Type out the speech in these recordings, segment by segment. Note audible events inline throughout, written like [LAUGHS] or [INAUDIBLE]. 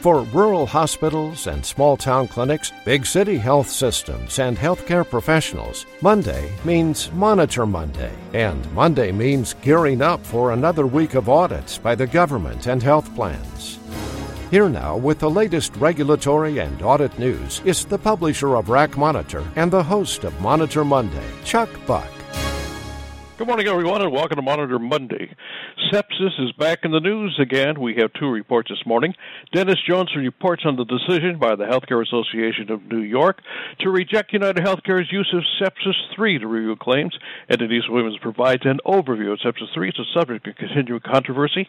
For rural hospitals and small town clinics, big city health systems, and healthcare professionals, Monday means Monitor Monday. And Monday means gearing up for another week of audits by the government and health plans. Here now with the latest regulatory and audit news is the publisher of RAC Monitor and the host of Monitor Monday, Chuck Buck. Good morning, everyone, and welcome to Monitor Monday. Sepsis is back in the news again. We have two reports this morning. Dennis Jones reports on the decision by the Healthcare Association of New York to reject United Healthcare's use of Sepsis 3 to review claims, and Denise Williams provides an overview of Sepsis 3. It's a subject of continuing controversy.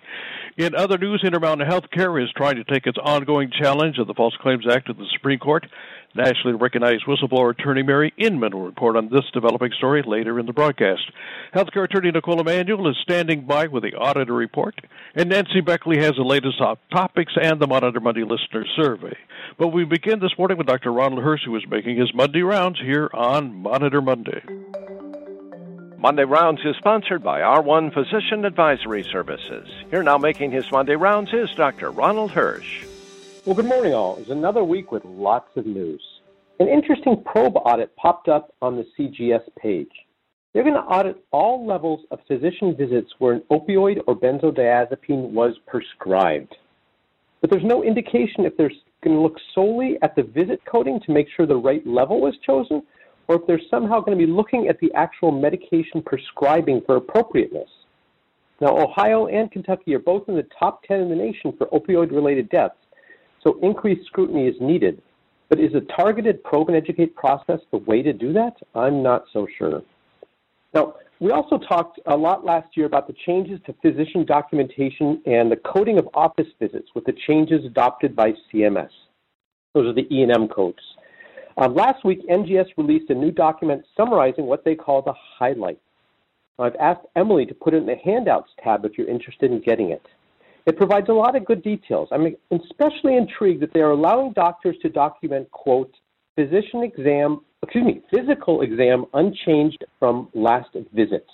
In other news, Intermountain Healthcare is trying to take its ongoing challenge of the False Claims Act to the Supreme Court. Nationally recognized whistleblower attorney Mary Inman will report on this developing story later in the broadcast. Healthcare attorney Nicole Emanuel is standing by with the auditor report, and Nancy Beckley has the latest hot topics and the Monitor Monday listener survey. But we begin this morning with Dr. Ronald Hirsch, who is making his Monday rounds here on Monitor Monday. Monday Rounds is sponsored by R1 Physician Advisory Services. Here now making his Monday rounds is Dr. Ronald Hirsch. Well, good morning, all. It's another week with lots of news. An interesting probe audit popped up on the CGS page. They're going to audit all levels of physician visits where an opioid or benzodiazepine was prescribed. But there's no indication if they're going to look solely at the visit coding to make sure the right level was chosen, or if they're somehow going to be looking at the actual medication prescribing for appropriateness. Now, Ohio and Kentucky are both in the top 10 in the nation for opioid related deaths, so increased scrutiny is needed. But is a targeted probe and educate process the way to do that? I'm not so sure. Now, we also talked a lot last year about the changes to physician documentation and the coding of office visits with the changes adopted by CMS. Those are the E&M codes. Um, last week, NGS released a new document summarizing what they call the highlights. I've asked Emily to put it in the handouts tab if you're interested in getting it. It provides a lot of good details. I'm especially intrigued that they are allowing doctors to document, quote, physician exam, excuse me, physical exam unchanged from last visit,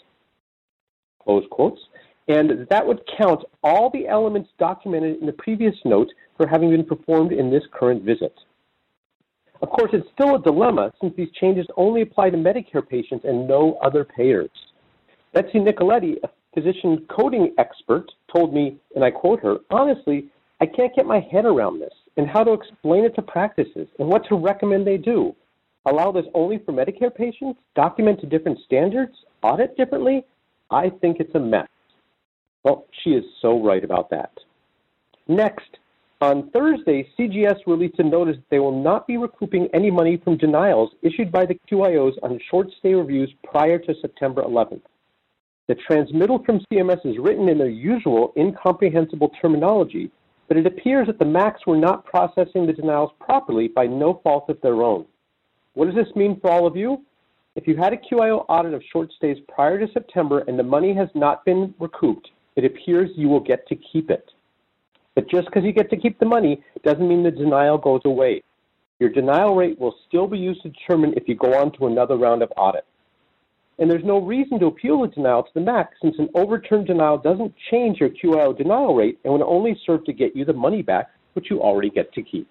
close quotes, and that would count all the elements documented in the previous note for having been performed in this current visit. Of course, it's still a dilemma since these changes only apply to Medicare patients and no other payers. Betsy Nicoletti, a physician coding expert told me, and I quote her, honestly, I can't get my head around this and how to explain it to practices and what to recommend they do. Allow this only for Medicare patients? Document to different standards? Audit differently? I think it's a mess. Well, she is so right about that. Next, on Thursday, CGS released a notice that they will not be recouping any money from denials issued by the QIOs on short stay reviews prior to September 11th. The transmittal from CMS is written in their usual incomprehensible terminology, but it appears that the MACs were not processing the denials properly by no fault of their own. What does this mean for all of you? If you had a QIO audit of short stays prior to September and the money has not been recouped, it appears you will get to keep it. But just because you get to keep the money doesn't mean the denial goes away. Your denial rate will still be used to determine if you go on to another round of audit and there's no reason to appeal the denial to the MAC since an overturned denial doesn't change your QIO denial rate and would only serve to get you the money back, which you already get to keep.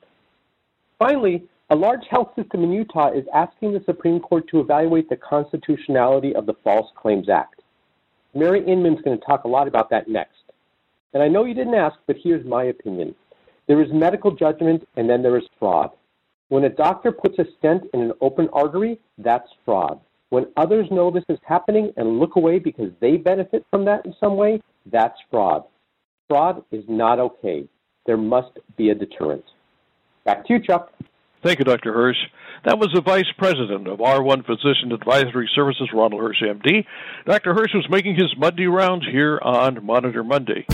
Finally, a large health system in Utah is asking the Supreme Court to evaluate the constitutionality of the False Claims Act. Mary Inman is going to talk a lot about that next. And I know you didn't ask, but here's my opinion. There is medical judgment and then there is fraud. When a doctor puts a stent in an open artery, that's fraud. When others know this is happening and look away because they benefit from that in some way, that's fraud. Fraud is not okay. There must be a deterrent. Back to you, Chuck. Thank you, Dr. Hirsch. That was the Vice President of R1 Physician Advisory Services, Ronald Hirsch, MD. Dr. Hirsch was making his Monday rounds here on Monitor Monday.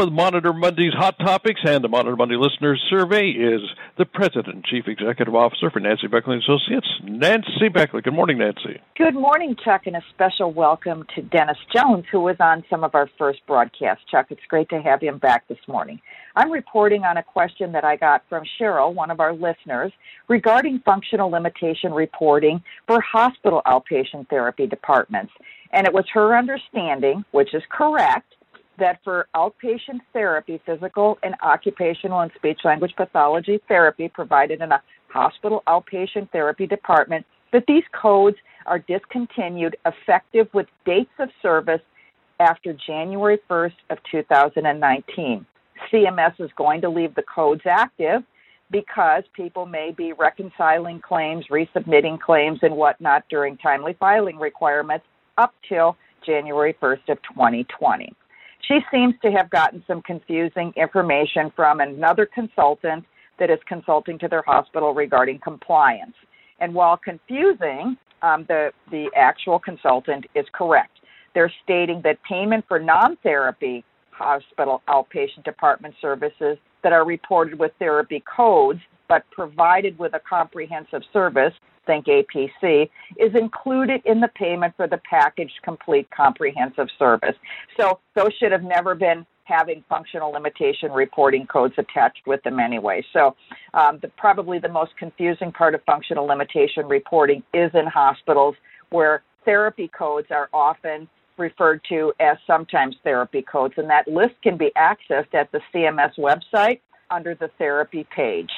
With Monitor Monday's Hot Topics and the Monitor Monday Listeners Survey is the President and Chief Executive Officer for Nancy Beckley Associates, Nancy Beckley. Good morning, Nancy. Good morning, Chuck, and a special welcome to Dennis Jones, who was on some of our first broadcasts. Chuck, it's great to have him back this morning. I'm reporting on a question that I got from Cheryl, one of our listeners, regarding functional limitation reporting for hospital outpatient therapy departments. And it was her understanding, which is correct, that for outpatient therapy, physical and occupational and speech language pathology therapy provided in a hospital outpatient therapy department, that these codes are discontinued effective with dates of service after January 1st of 2019. CMS is going to leave the codes active because people may be reconciling claims, resubmitting claims, and whatnot during timely filing requirements up till January 1st of 2020. She seems to have gotten some confusing information from another consultant that is consulting to their hospital regarding compliance. And while confusing, um, the, the actual consultant is correct. They're stating that payment for non therapy hospital outpatient department services that are reported with therapy codes but provided with a comprehensive service, think APC, is included in the payment for the packaged complete comprehensive service. So those should have never been having functional limitation reporting codes attached with them anyway. So um, the, probably the most confusing part of functional limitation reporting is in hospitals where therapy codes are often referred to as sometimes therapy codes, and that list can be accessed at the CMS website under the therapy page.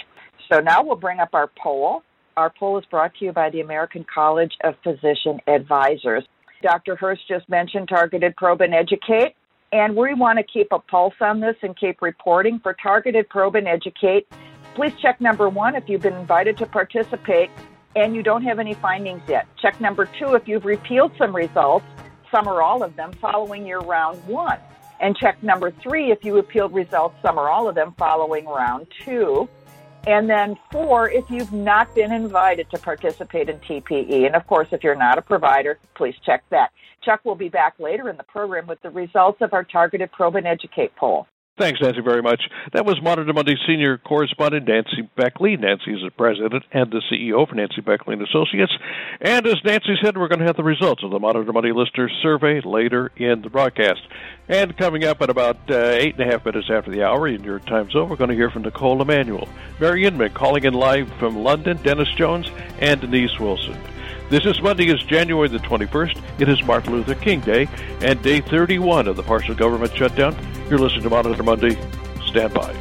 So now we'll bring up our poll. Our poll is brought to you by the American College of Physician Advisors. Dr. Hirsch just mentioned targeted probe and educate, and we want to keep a pulse on this and keep reporting. For targeted probe and educate, please check number one if you've been invited to participate and you don't have any findings yet. Check number two if you've repealed some results some or all of them, following your round one. And check number three if you appealed results, some or all of them, following round two. And then four, if you've not been invited to participate in TPE. And of course, if you're not a provider, please check that. Chuck will be back later in the program with the results of our targeted probe and educate poll. Thanks, Nancy, very much. That was Monitor Monday senior correspondent Nancy Beckley. Nancy is the president and the CEO for Nancy Beckley and Associates. And as Nancy said, we're going to have the results of the Monitor Monday listener survey later in the broadcast. And coming up at about uh, eight and a half minutes after the hour in your time zone, we're going to hear from Nicole Emanuel, Mary Inman calling in live from London, Dennis Jones, and Denise Wilson. This is Monday, is January the 21st. It is Martin Luther King Day and day 31 of the partial government shutdown. You're listening to Monitor Monday. Stand by.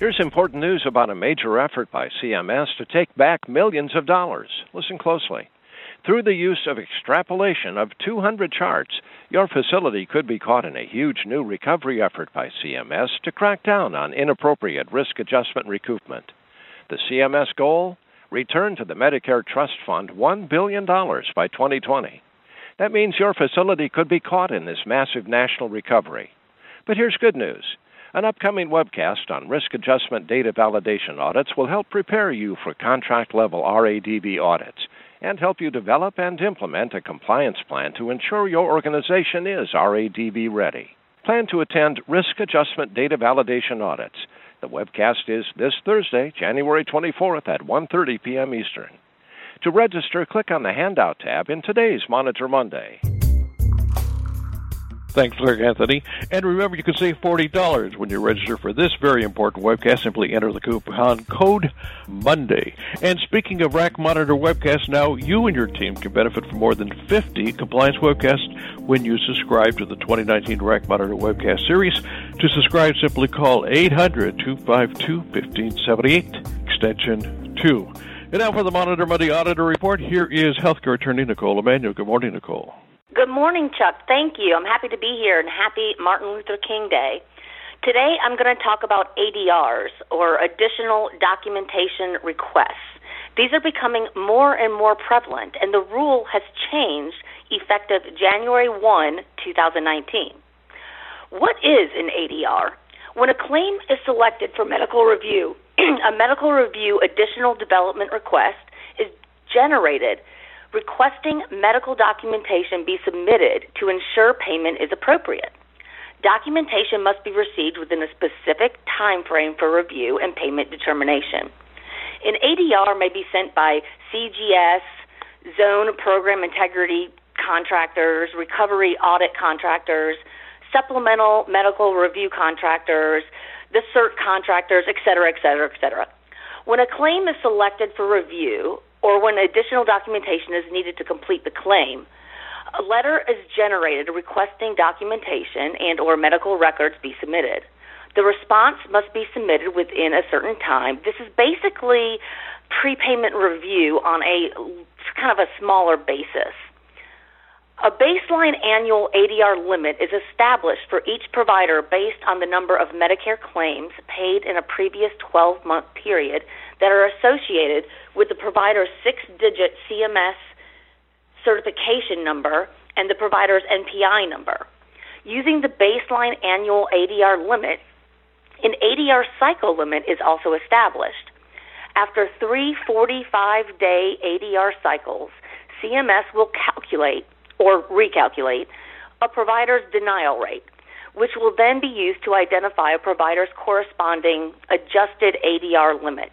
Here's important news about a major effort by CMS to take back millions of dollars. Listen closely. Through the use of extrapolation of 200 charts, your facility could be caught in a huge new recovery effort by CMS to crack down on inappropriate risk adjustment recoupment. The CMS goal? Return to the Medicare Trust Fund $1 billion by 2020. That means your facility could be caught in this massive national recovery. But here's good news. An upcoming webcast on risk adjustment data validation audits will help prepare you for contract level RADV audits and help you develop and implement a compliance plan to ensure your organization is RADV ready. Plan to attend risk adjustment data validation audits the webcast is this Thursday, January 24th at 1:30 p.m. Eastern. To register, click on the Handout tab in today's Monitor Monday. Thanks, Larry Anthony. And remember, you can save $40 when you register for this very important webcast. Simply enter the coupon code Monday. And speaking of RAC Monitor webcasts, now you and your team can benefit from more than 50 compliance webcasts when you subscribe to the 2019 RAC Monitor webcast series. To subscribe, simply call 800 252 1578, extension 2. And now for the Monitor Monday Auditor Report, here is healthcare attorney Nicole Emanuel. Good morning, Nicole. Good morning, Chuck. Thank you. I'm happy to be here and happy Martin Luther King Day. Today I'm going to talk about ADRs, or Additional Documentation Requests. These are becoming more and more prevalent, and the rule has changed effective January 1, 2019. What is an ADR? When a claim is selected for medical review, [CLEARS THROAT] a medical review additional development request is generated requesting medical documentation be submitted to ensure payment is appropriate. Documentation must be received within a specific time frame for review and payment determination. An ADR may be sent by CGS, zone program integrity contractors, recovery audit contractors, supplemental medical review contractors, the CERT contractors, et cetera, et cetera, et cetera. When a claim is selected for review or when additional documentation is needed to complete the claim, a letter is generated requesting documentation and or medical records be submitted. The response must be submitted within a certain time. This is basically prepayment review on a kind of a smaller basis. A baseline annual ADR limit is established for each provider based on the number of Medicare claims paid in a previous 12 month period that are associated with the provider's six digit CMS certification number and the provider's NPI number. Using the baseline annual ADR limit, an ADR cycle limit is also established. After three 45 day ADR cycles, CMS will calculate or recalculate a provider's denial rate, which will then be used to identify a provider's corresponding adjusted ADR limit.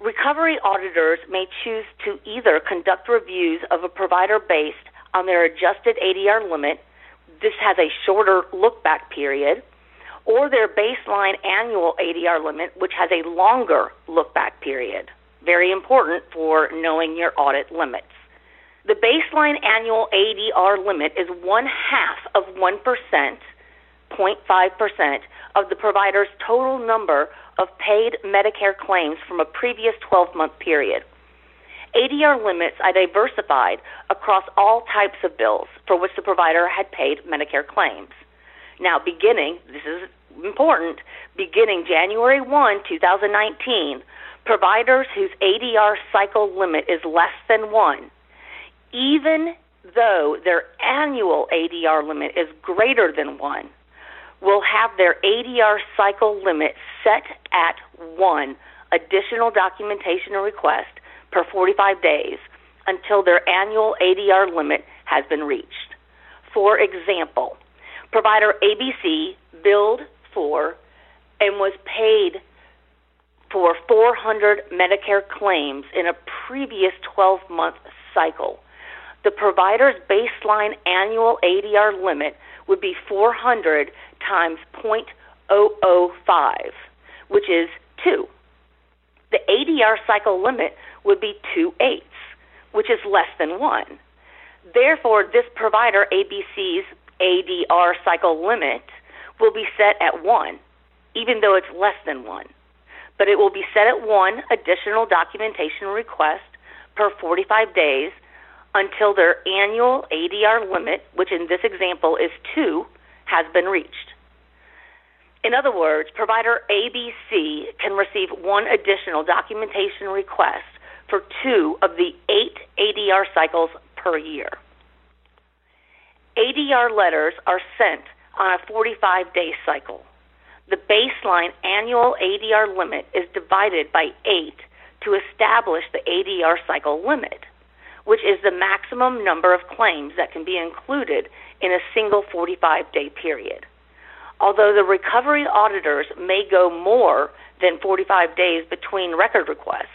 Recovery auditors may choose to either conduct reviews of a provider based on their adjusted ADR limit, this has a shorter look back period, or their baseline annual ADR limit, which has a longer look back period. Very important for knowing your audit limits. The baseline annual ADR limit is one half of 1%, 0.5% of the provider's total number of paid Medicare claims from a previous 12 month period. ADR limits are diversified across all types of bills for which the provider had paid Medicare claims. Now, beginning, this is important, beginning January 1, 2019, providers whose ADR cycle limit is less than 1 even though their annual ADR limit is greater than one, will have their ADR cycle limit set at one additional documentation request per 45 days until their annual ADR limit has been reached. For example, provider ABC billed for and was paid for 400 Medicare claims in a previous 12 month cycle the provider's baseline annual ADR limit would be 400 times 0.005, which is 2. The ADR cycle limit would be 2 eighths, which is less than 1. Therefore, this provider ABC's ADR cycle limit will be set at 1, even though it's less than 1. But it will be set at 1 additional documentation request per 45 days until their annual ADR limit, which in this example is two, has been reached. In other words, provider ABC can receive one additional documentation request for two of the eight ADR cycles per year. ADR letters are sent on a 45 day cycle. The baseline annual ADR limit is divided by eight to establish the ADR cycle limit which is the maximum number of claims that can be included in a single 45 day period. Although the recovery auditors may go more than 45 days between record requests,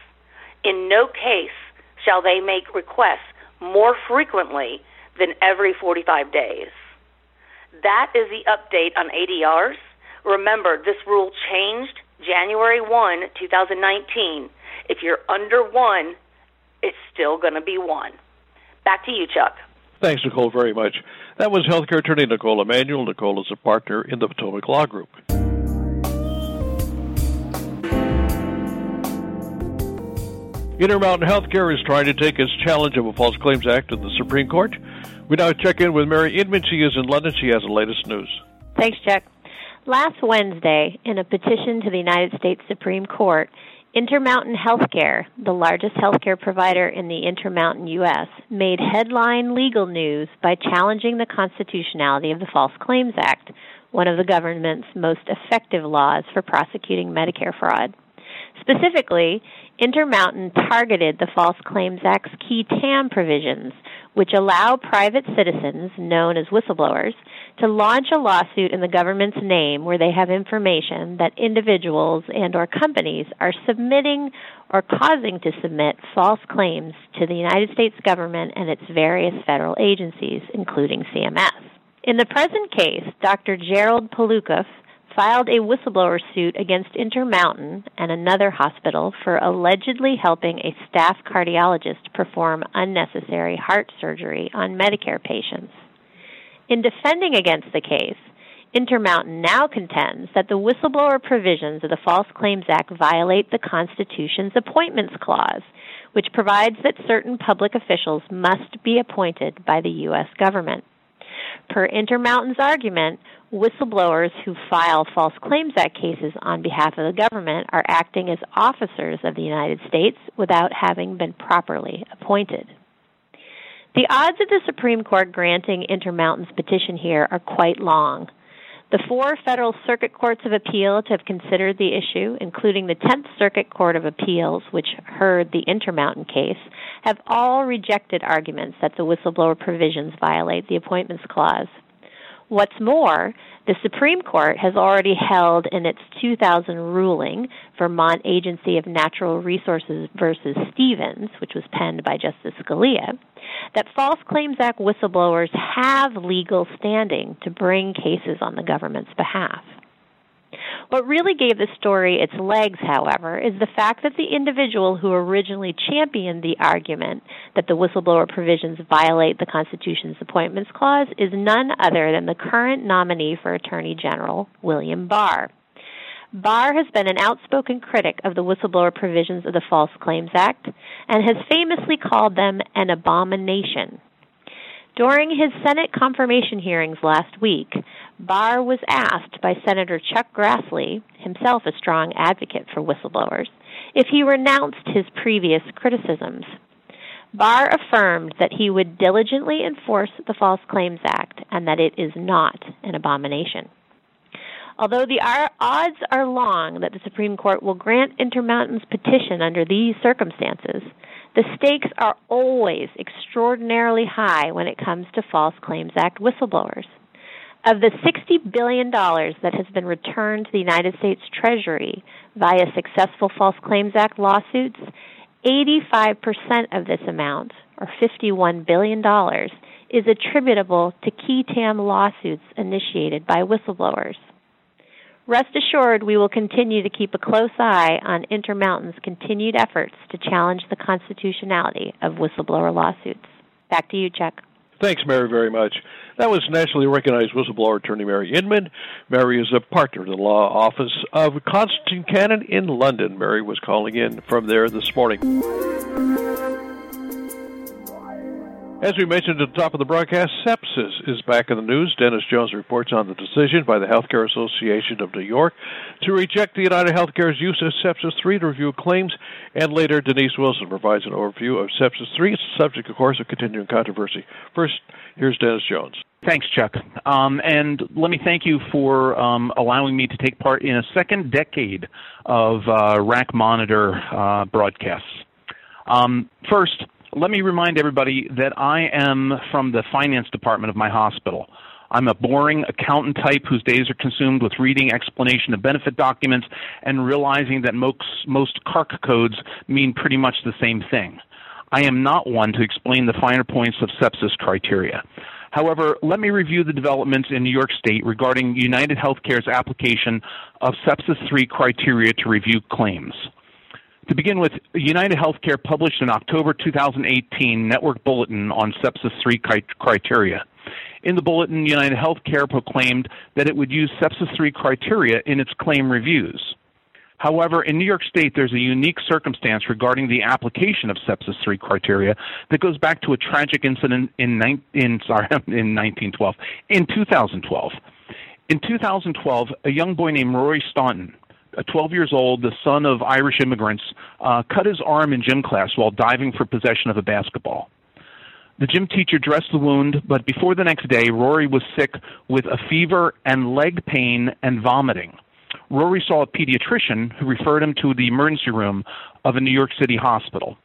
in no case shall they make requests more frequently than every 45 days. That is the update on ADRs. Remember, this rule changed January 1, 2019. If you're under one, it's still going to be one. Back to you, Chuck. Thanks, Nicole, very much. That was healthcare attorney Nicole Emanuel. Nicole is a partner in the Potomac Law Group. Intermountain Healthcare is trying to take its challenge of a False Claims Act to the Supreme Court. We now check in with Mary Inman. She is in London. She has the latest news. Thanks, Chuck. Last Wednesday, in a petition to the United States Supreme Court, Intermountain Healthcare, the largest healthcare provider in the Intermountain U.S., made headline legal news by challenging the constitutionality of the False Claims Act, one of the government's most effective laws for prosecuting Medicare fraud. Specifically, Intermountain targeted the False Claims Act's qui tam provisions, which allow private citizens, known as whistleblowers, to launch a lawsuit in the government's name where they have information that individuals and or companies are submitting or causing to submit false claims to the United States government and its various federal agencies, including CMS. In the present case, Dr. Gerald Polukoff filed a whistleblower suit against Intermountain and another hospital for allegedly helping a staff cardiologist perform unnecessary heart surgery on Medicare patients. In defending against the case, Intermountain now contends that the whistleblower provisions of the False Claims Act violate the Constitution's Appointments Clause, which provides that certain public officials must be appointed by the U.S. government. Per Intermountain's argument, whistleblowers who file False Claims Act cases on behalf of the government are acting as officers of the United States without having been properly appointed. The odds of the Supreme Court granting Intermountain's petition here are quite long. The four federal circuit courts of appeal to have considered the issue, including the Tenth Circuit Court of Appeals, which heard the Intermountain case, have all rejected arguments that the whistleblower provisions violate the Appointments Clause. What's more, the Supreme Court has already held in its 2000 ruling, Vermont Agency of Natural Resources versus Stevens, which was penned by Justice Scalia, that False Claims Act whistleblowers have legal standing to bring cases on the government's behalf. What really gave the story its legs, however, is the fact that the individual who originally championed the argument that the whistleblower provisions violate the Constitution's Appointments Clause is none other than the current nominee for Attorney General, William Barr. Barr has been an outspoken critic of the whistleblower provisions of the False Claims Act and has famously called them an abomination. During his Senate confirmation hearings last week, Barr was asked by Senator Chuck Grassley, himself a strong advocate for whistleblowers, if he renounced his previous criticisms. Barr affirmed that he would diligently enforce the False Claims Act and that it is not an abomination. Although the odds are long that the Supreme Court will grant Intermountain's petition under these circumstances, the stakes are always extraordinarily high when it comes to False Claims Act whistleblowers. Of the $60 billion that has been returned to the United States Treasury via successful False Claims Act lawsuits, 85% of this amount, or $51 billion, is attributable to qui tam lawsuits initiated by whistleblowers. Rest assured, we will continue to keep a close eye on Intermountain's continued efforts to challenge the constitutionality of whistleblower lawsuits. Back to you, Chuck. Thanks, Mary, very much. That was nationally recognized whistleblower attorney Mary Inman. Mary is a partner in the law office of Constantine Cannon in London. Mary was calling in from there this morning. As we mentioned at the top of the broadcast, sepsis is back in the news. Dennis Jones reports on the decision by the Healthcare Association of New York to reject the United Healthcare's use of Sepsis 3 to review claims, and later Denise Wilson provides an overview of Sepsis 3. It's a subject, of course, of continuing controversy. First, here's Dennis Jones. Thanks, Chuck. Um, and let me thank you for um, allowing me to take part in a second decade of uh, RAC Monitor uh, broadcasts. Um, first, let me remind everybody that I am from the finance department of my hospital. I'm a boring accountant type whose days are consumed with reading explanation of benefit documents and realizing that most, most CARC codes mean pretty much the same thing. I am not one to explain the finer points of sepsis criteria. However, let me review the developments in New York State regarding United Healthcare's application of Sepsis 3 criteria to review claims. To begin with, United Healthcare published an October 2018 network bulletin on sepsis 3 criteria. In the bulletin, United Healthcare proclaimed that it would use sepsis 3 criteria in its claim reviews. However, in New York State, there's a unique circumstance regarding the application of sepsis 3 criteria that goes back to a tragic incident in, in, sorry, [LAUGHS] in 1912, in 2012. In 2012, a young boy named Rory Staunton 12 years old, the son of Irish immigrants, uh, cut his arm in gym class while diving for possession of a basketball. The gym teacher dressed the wound, but before the next day, Rory was sick with a fever and leg pain and vomiting. Rory saw a pediatrician who referred him to the emergency room of a New York City hospital.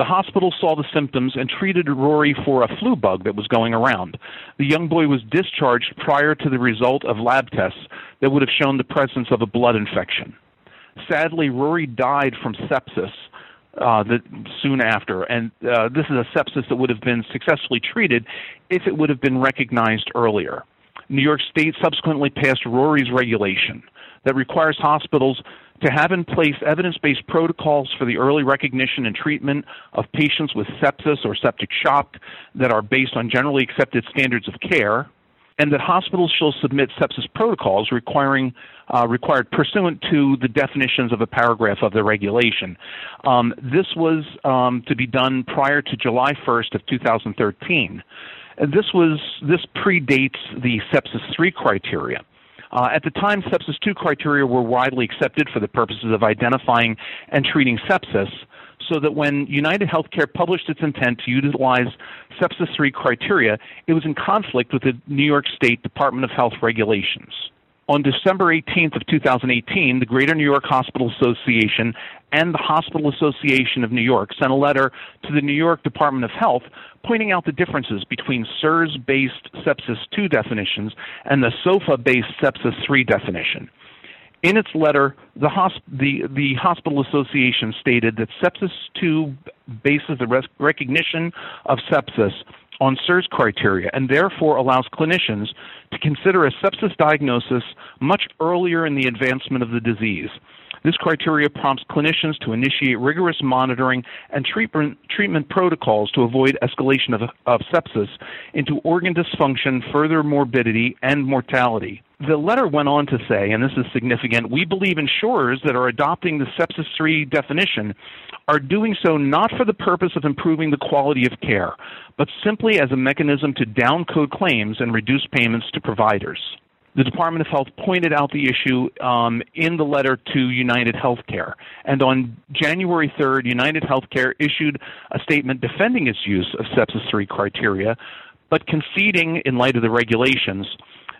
The hospital saw the symptoms and treated Rory for a flu bug that was going around. The young boy was discharged prior to the result of lab tests that would have shown the presence of a blood infection. Sadly, Rory died from sepsis uh, the, soon after, and uh, this is a sepsis that would have been successfully treated if it would have been recognized earlier. New York State subsequently passed Rory's regulation that requires hospitals to have in place evidence based protocols for the early recognition and treatment of patients with sepsis or septic shock that are based on generally accepted standards of care, and that hospitals shall submit sepsis protocols requiring uh, required pursuant to the definitions of a paragraph of the regulation. Um, this was um, to be done prior to July 1st of 2013. This was this predates the sepsis 3 criteria. Uh, at the time, sepsis 2 criteria were widely accepted for the purposes of identifying and treating sepsis, so that when United Healthcare published its intent to utilize sepsis 3 criteria, it was in conflict with the New York State Department of Health regulations. On December 18th of 2018, the Greater New York Hospital Association and the Hospital Association of New York sent a letter to the New York Department of Health pointing out the differences between SIRS-based sepsis 2 definitions and the SOFA-based sepsis 3 definition. In its letter, the, hosp- the, the Hospital Association stated that sepsis 2 bases the recognition of sepsis on SIRS criteria and therefore allows clinicians to consider a sepsis diagnosis much earlier in the advancement of the disease. This criteria prompts clinicians to initiate rigorous monitoring and treatment, treatment protocols to avoid escalation of, of sepsis into organ dysfunction, further morbidity, and mortality. The letter went on to say, and this is significant, we believe insurers that are adopting the sepsis 3 definition are doing so not for the purpose of improving the quality of care, but simply as a mechanism to downcode claims and reduce payments to providers the Department of Health pointed out the issue um, in the letter to United Healthcare. And on January 3rd, United Healthcare issued a statement defending its use of sepsis 3 criteria, but conceding in light of the regulations.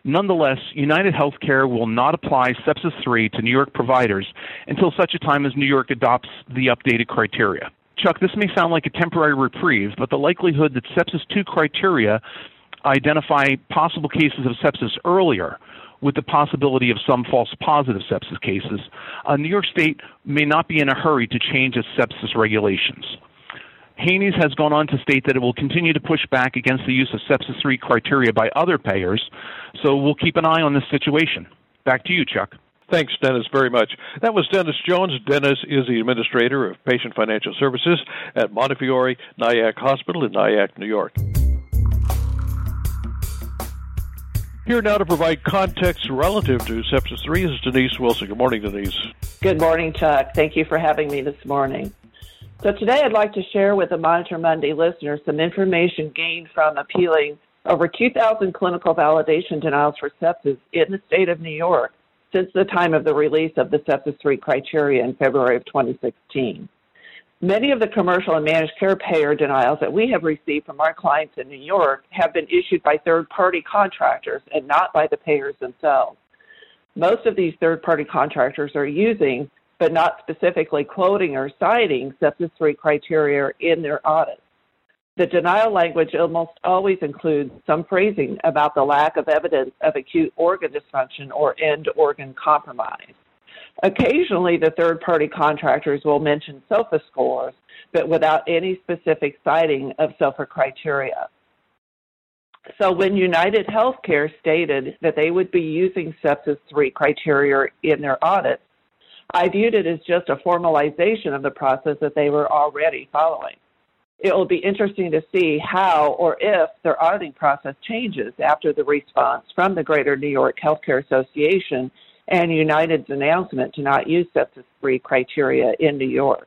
Nonetheless, United Healthcare will not apply sepsis 3 to New York providers until such a time as New York adopts the updated criteria. Chuck, this may sound like a temporary reprieve, but the likelihood that sepsis 2 criteria identify possible cases of sepsis earlier with the possibility of some false positive sepsis cases, uh, New York State may not be in a hurry to change its sepsis regulations. HANYS has gone on to state that it will continue to push back against the use of sepsis 3 criteria by other payers, so we'll keep an eye on this situation. Back to you, Chuck. Thanks, Dennis, very much. That was Dennis Jones. Dennis is the administrator of patient financial services at Montefiore Nyack Hospital in Nyack, New York. Here now to provide context relative to Sepsis 3 is Denise Wilson. Good morning, Denise. Good morning, Chuck. Thank you for having me this morning. So today I'd like to share with the Monitor Monday listeners some information gained from appealing over 2,000 clinical validation denials for sepsis in the state of New York since the time of the release of the Sepsis 3 criteria in February of 2016. Many of the commercial and managed care payer denials that we have received from our clients in New York have been issued by third party contractors and not by the payers themselves. Most of these third party contractors are using, but not specifically quoting or citing, sepsis 3 criteria in their audits. The denial language almost always includes some phrasing about the lack of evidence of acute organ dysfunction or end organ compromise. Occasionally, the third party contractors will mention SOFA scores, but without any specific citing of SOFA criteria. So, when United Healthcare stated that they would be using sepsis 3 criteria in their audits, I viewed it as just a formalization of the process that they were already following. It will be interesting to see how or if their auditing process changes after the response from the Greater New York Healthcare Association and United's announcement to not use sepsis 3 criteria in New York.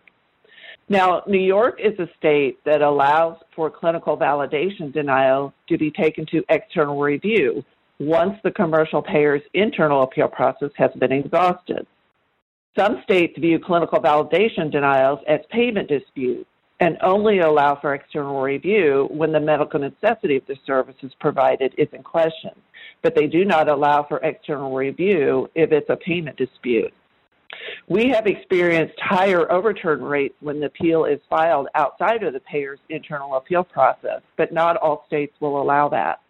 Now, New York is a state that allows for clinical validation denial to be taken to external review once the commercial payer's internal appeal process has been exhausted. Some states view clinical validation denials as payment disputes and only allow for external review when the medical necessity of the services provided is in question. But they do not allow for external review if it's a payment dispute. We have experienced higher overturn rates when the appeal is filed outside of the payer's internal appeal process, but not all states will allow that.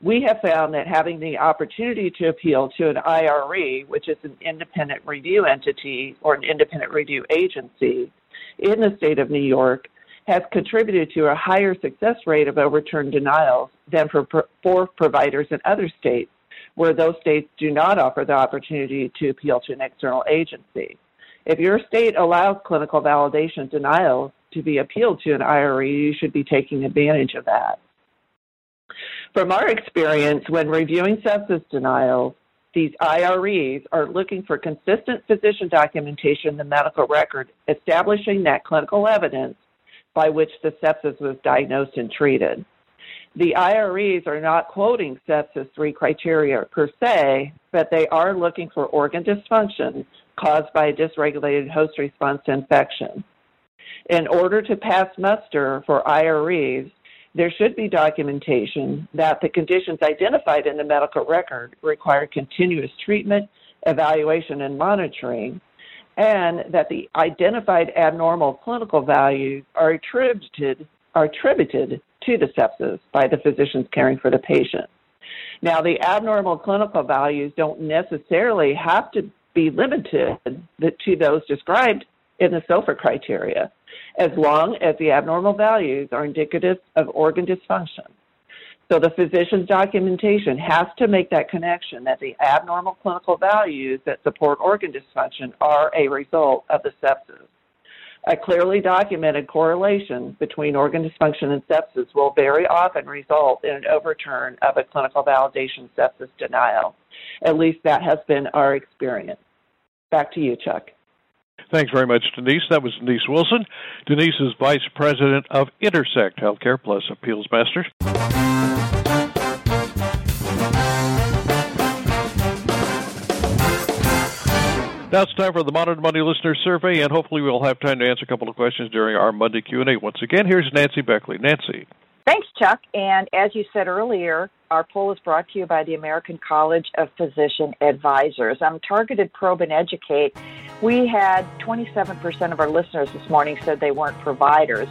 We have found that having the opportunity to appeal to an IRE, which is an independent review entity or an independent review agency in the state of New York, has contributed to a higher success rate of overturned denials than for, for providers in other states where those states do not offer the opportunity to appeal to an external agency. If your state allows clinical validation denials to be appealed to an IRE, you should be taking advantage of that. From our experience, when reviewing sepsis denials, these IREs are looking for consistent physician documentation in the medical record establishing that clinical evidence by which the sepsis was diagnosed and treated. The IREs are not quoting sepsis 3 criteria per se, but they are looking for organ dysfunction caused by a dysregulated host response infection. In order to pass muster for IREs, there should be documentation that the conditions identified in the medical record require continuous treatment, evaluation, and monitoring, and that the identified abnormal clinical values are attributed, are attributed to the sepsis by the physicians caring for the patient. Now, the abnormal clinical values don't necessarily have to be limited to those described in the SOFA criteria, as long as the abnormal values are indicative of organ dysfunction. So the physician's documentation has to make that connection that the abnormal clinical values that support organ dysfunction are a result of the sepsis. A clearly documented correlation between organ dysfunction and sepsis will very often result in an overturn of a clinical validation sepsis denial. At least that has been our experience. Back to you, Chuck. Thanks very much, Denise. That was Denise Wilson. Denise is Vice President of Intersect Healthcare Plus Appeals Master. Now it's time for the Monitor Monday Listener Survey, and hopefully we'll have time to answer a couple of questions during our Monday Q&A. Once again, here's Nancy Beckley. Nancy. Thanks, Chuck. And as you said earlier, our poll is brought to you by the American College of Physician Advisors. On Targeted Probe and Educate, we had 27% of our listeners this morning said they weren't providers.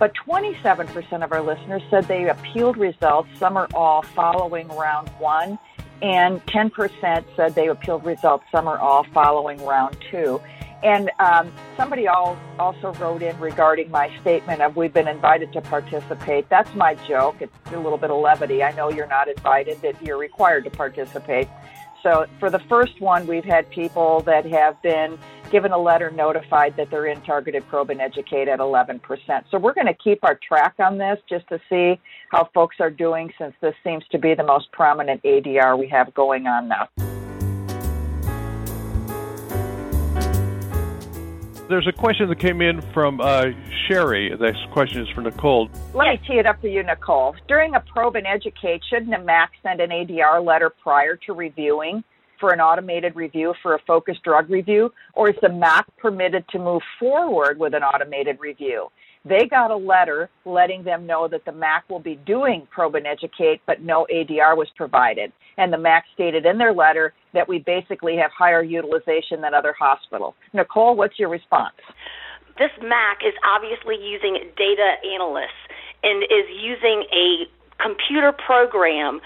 But 27% of our listeners said they appealed results, some or all, following round one and 10% said they appealed results, some or all, following round two. And um, somebody also wrote in regarding my statement of we've been invited to participate. That's my joke. It's a little bit of levity. I know you're not invited, that you're required to participate. So for the first one, we've had people that have been given a letter notified that they're in targeted probe and educate at 11%. So we're going to keep our track on this just to see how folks are doing since this seems to be the most prominent ADR we have going on now. There's a question that came in from uh, Sherry. This question is for Nicole. Let me tee it up for you, Nicole. During a probe and educate, shouldn't a MAC send an ADR letter prior to reviewing? For an automated review for a focused drug review, or is the MAC permitted to move forward with an automated review? They got a letter letting them know that the MAC will be doing probe and educate, but no ADR was provided. And the MAC stated in their letter that we basically have higher utilization than other hospitals. Nicole, what's your response? This MAC is obviously using data analysts and is using a computer program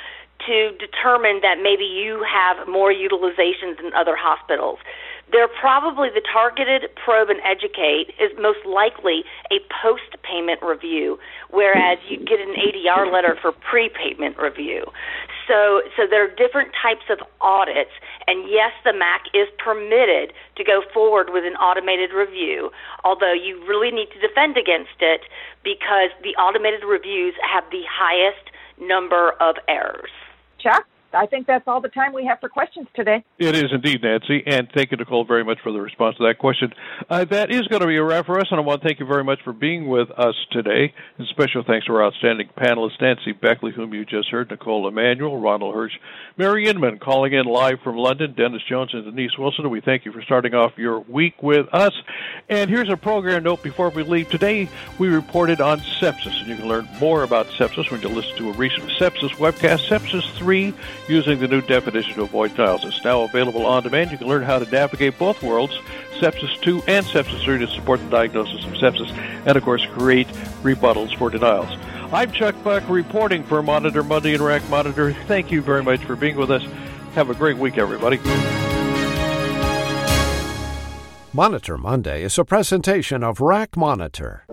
to determine that maybe you have more utilizations than other hospitals. They're probably the targeted probe and educate is most likely a post payment review, whereas you get an ADR letter for pre payment review. So, so there are different types of audits, and yes, the MAC is permitted to go forward with an automated review, although you really need to defend against it because the automated reviews have the highest number of errors. Chuck? I think that's all the time we have for questions today. It is indeed, Nancy, and thank you, Nicole, very much for the response to that question. Uh, that is going to be a wrap for us, and I want to thank you very much for being with us today. And special thanks to our outstanding panelists, Nancy Beckley, whom you just heard, Nicole Emanuel, Ronald Hirsch, Mary Inman, calling in live from London, Dennis Jones, and Denise Wilson. We thank you for starting off your week with us. And here's a program note before we leave. Today, we reported on sepsis, and you can learn more about sepsis when you listen to a recent sepsis webcast, Sepsis 3 using the new definition to avoid denials. It's now available on demand. You can learn how to navigate both worlds, Sepsis 2 and Sepsis 3, to support the diagnosis of sepsis and, of course, create rebuttals for denials. I'm Chuck Buck reporting for Monitor Monday and RAC Monitor. Thank you very much for being with us. Have a great week, everybody. Monitor Monday is a presentation of RAC Monitor.